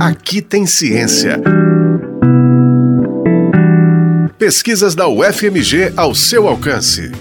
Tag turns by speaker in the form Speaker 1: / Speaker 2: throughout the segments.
Speaker 1: Aqui tem ciência. Pesquisas da UFMG ao seu alcance.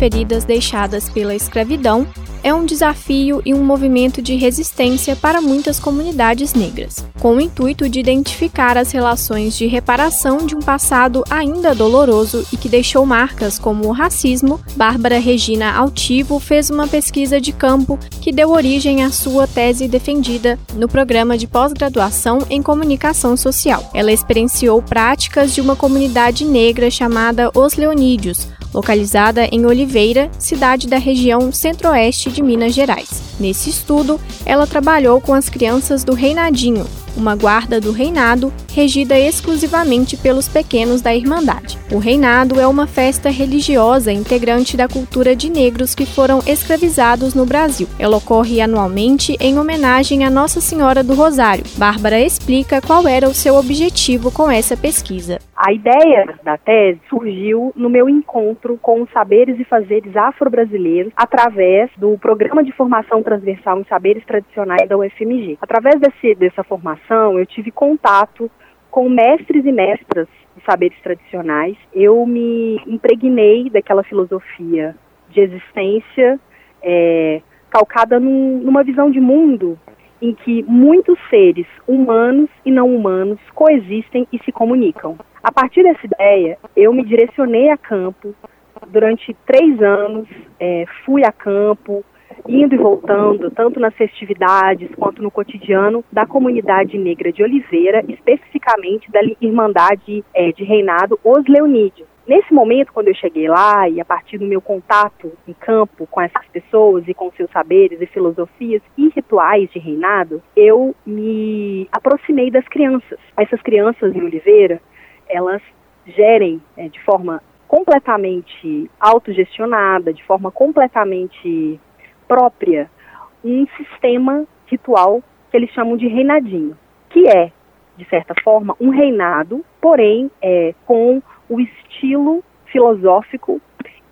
Speaker 2: Feridas deixadas pela escravidão é um desafio e um movimento de resistência para muitas comunidades negras, com o intuito de identificar as relações de reparação de um passado ainda doloroso e que deixou marcas como o racismo. Bárbara Regina Altivo fez uma pesquisa de campo que deu origem à sua tese defendida no programa de pós-graduação em comunicação social. Ela experienciou práticas de uma comunidade negra chamada Os Leonídeos, localizada em Oliveira, cidade da região centro-oeste de Minas Gerais. Nesse estudo, ela trabalhou com as crianças do Reinadinho, uma guarda do reinado regida exclusivamente pelos pequenos da Irmandade. O reinado é uma festa religiosa integrante da cultura de negros que foram escravizados no Brasil. Ela ocorre anualmente em homenagem a Nossa Senhora do Rosário. Bárbara explica qual era o seu objetivo com essa pesquisa.
Speaker 3: A ideia da tese surgiu no meu encontro com os saberes e fazeres afro-brasileiros através do Programa de Formação Transversal em Saberes Tradicionais da UFMG. Através desse, dessa formação, eu tive contato com mestres e mestras de saberes tradicionais. Eu me impregnei daquela filosofia de existência é, calcada num, numa visão de mundo em que muitos seres humanos e não humanos coexistem e se comunicam. A partir dessa ideia, eu me direcionei a campo. Durante três anos, é, fui a campo, indo e voltando, tanto nas festividades quanto no cotidiano da comunidade negra de Oliveira, especificamente da Irmandade é, de Reinado Os Leonídeos. Nesse momento, quando eu cheguei lá, e a partir do meu contato em campo com essas pessoas e com seus saberes e filosofias e rituais de reinado, eu me aproximei das crianças. Essas crianças em Oliveira, elas gerem é, de forma completamente autogestionada, de forma completamente própria, um sistema ritual que eles chamam de reinadinho, que é, de certa forma, um reinado, porém é, com o estilo filosófico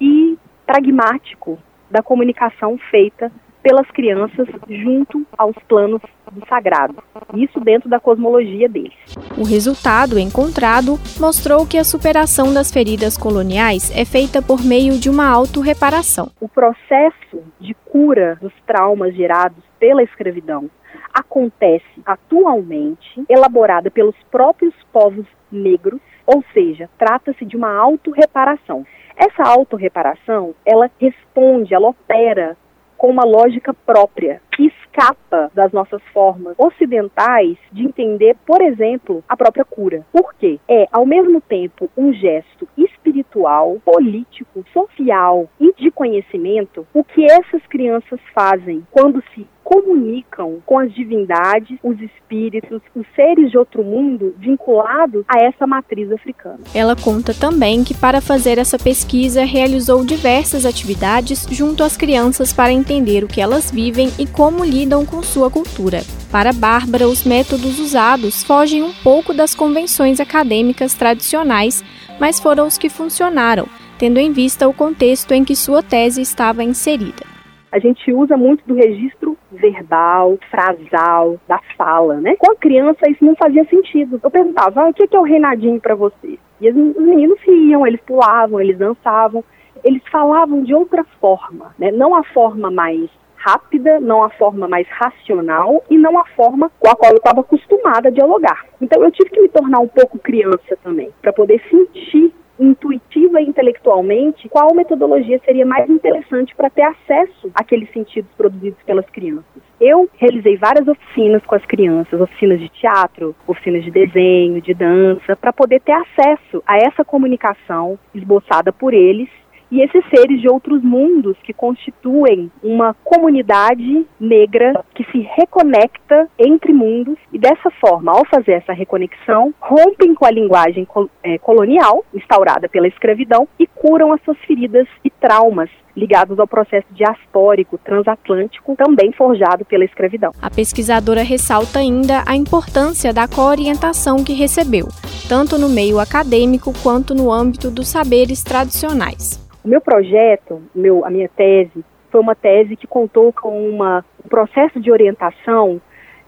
Speaker 3: e pragmático da comunicação feita pelas crianças junto aos planos do sagrado. Isso dentro da cosmologia deles.
Speaker 2: O resultado encontrado mostrou que a superação das feridas coloniais é feita por meio de uma autorreparação.
Speaker 3: O processo de cura dos traumas gerados pela escravidão acontece atualmente, elaborada pelos próprios povos negros, ou seja, trata-se de uma autorreparação. Essa autorreparação, ela responde, ela opera com uma lógica própria, que escapa das nossas formas ocidentais de entender, por exemplo, a própria cura. Por quê? É, ao mesmo tempo, um gesto espiritual, político, social e de conhecimento, o que essas crianças fazem quando se comunicam com as divindades, os espíritos, os seres de outro mundo vinculados a essa matriz africana.
Speaker 2: Ela conta também que para fazer essa pesquisa realizou diversas atividades junto às crianças para entender o que elas vivem e como lidam com sua cultura. Para Bárbara, os métodos usados fogem um pouco das convenções acadêmicas tradicionais, mas foram os que funcionaram, tendo em vista o contexto em que sua tese estava inserida.
Speaker 3: A gente usa muito do registro verbal, frasal, da fala, né? Com a criança isso não fazia sentido. Eu perguntava, ah, o que é o reinadinho para você? E os meninos riam, eles pulavam, eles dançavam, eles falavam de outra forma, né? Não a forma mais rápida, não a forma mais racional e não a forma com a qual eu estava acostumada a dialogar. Então eu tive que me tornar um pouco criança também, para poder sentir intuitiva intelectualmente, qual metodologia seria mais interessante para ter acesso àqueles sentidos produzidos pelas crianças. Eu realizei várias oficinas com as crianças, oficinas de teatro, oficinas de desenho, de dança, para poder ter acesso a essa comunicação esboçada por eles e esses seres de outros mundos que constituem uma comunidade negra que se reconecta entre mundos e dessa forma, ao fazer essa reconexão, rompem com a linguagem é, colonial instaurada pela escravidão e curam as suas feridas e traumas ligados ao processo diaspórico transatlântico, também forjado pela escravidão.
Speaker 2: A pesquisadora ressalta ainda a importância da coorientação que recebeu, tanto no meio acadêmico quanto no âmbito dos saberes tradicionais.
Speaker 3: Meu projeto, meu, a minha tese, foi uma tese que contou com uma, um processo de orientação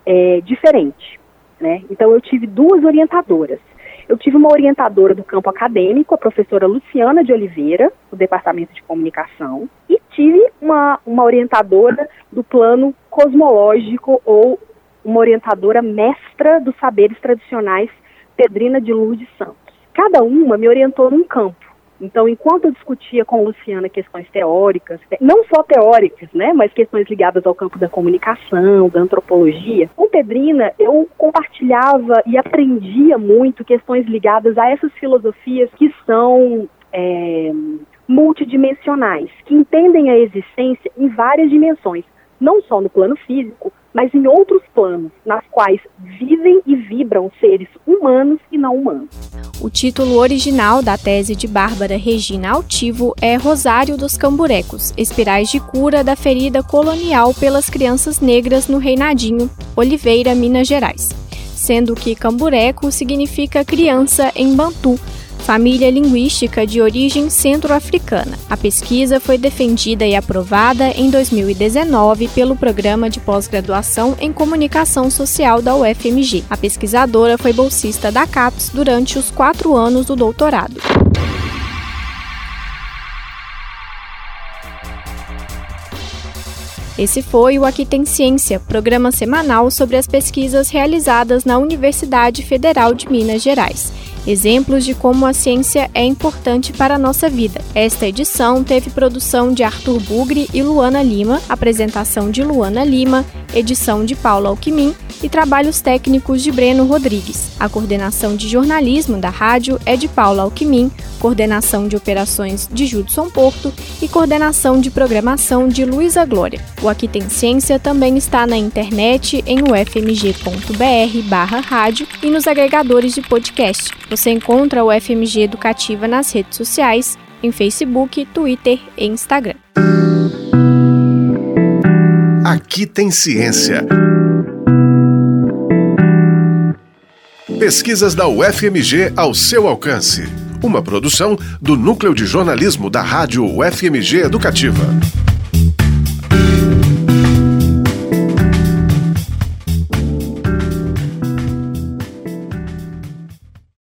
Speaker 3: é, diferente. Né? Então, eu tive duas orientadoras. Eu tive uma orientadora do campo acadêmico, a professora Luciana de Oliveira, do Departamento de Comunicação, e tive uma, uma orientadora do plano cosmológico ou uma orientadora mestra dos saberes tradicionais, Pedrina de Lourdes Santos. Cada uma me orientou num campo. Então, enquanto eu discutia com Luciana questões teóricas, não só teóricas, né, mas questões ligadas ao campo da comunicação, da antropologia, com Pedrina eu compartilhava e aprendia muito questões ligadas a essas filosofias que são é, multidimensionais, que entendem a existência em várias dimensões, não só no plano físico, mas em outros nas quais vivem e vibram seres humanos e não humanos.
Speaker 2: O título original da tese de Bárbara Regina Altivo é Rosário dos Camburecos, Espirais de Cura da Ferida Colonial pelas Crianças Negras no Reinadinho, Oliveira, Minas Gerais. Sendo que cambureco significa criança em Bantu, família linguística de origem centro-africana. A pesquisa foi defendida e aprovada em 2019 pelo Programa de Pós-Graduação em Comunicação Social da UFMG. A pesquisadora foi bolsista da CAPES durante os quatro anos do doutorado. Esse foi o Aqui Tem Ciência, programa semanal sobre as pesquisas realizadas na Universidade Federal de Minas Gerais exemplos de como a ciência é importante para a nossa vida. Esta edição teve produção de Arthur Bugre e Luana Lima, apresentação de Luana Lima, edição de Paulo Alquimim e trabalhos técnicos de Breno Rodrigues. A coordenação de jornalismo da rádio é de Paulo Alquimim, coordenação de operações de Judson Porto e coordenação de programação de Luísa Glória. O Aqui Tem Ciência também está na internet em ufmg.br barra rádio e nos agregadores de podcast. Você encontra o FMG Educativa nas redes sociais, em Facebook, Twitter e Instagram.
Speaker 1: Aqui tem ciência. Pesquisas da UFMG ao seu alcance. Uma produção do Núcleo de Jornalismo da Rádio UFMG Educativa.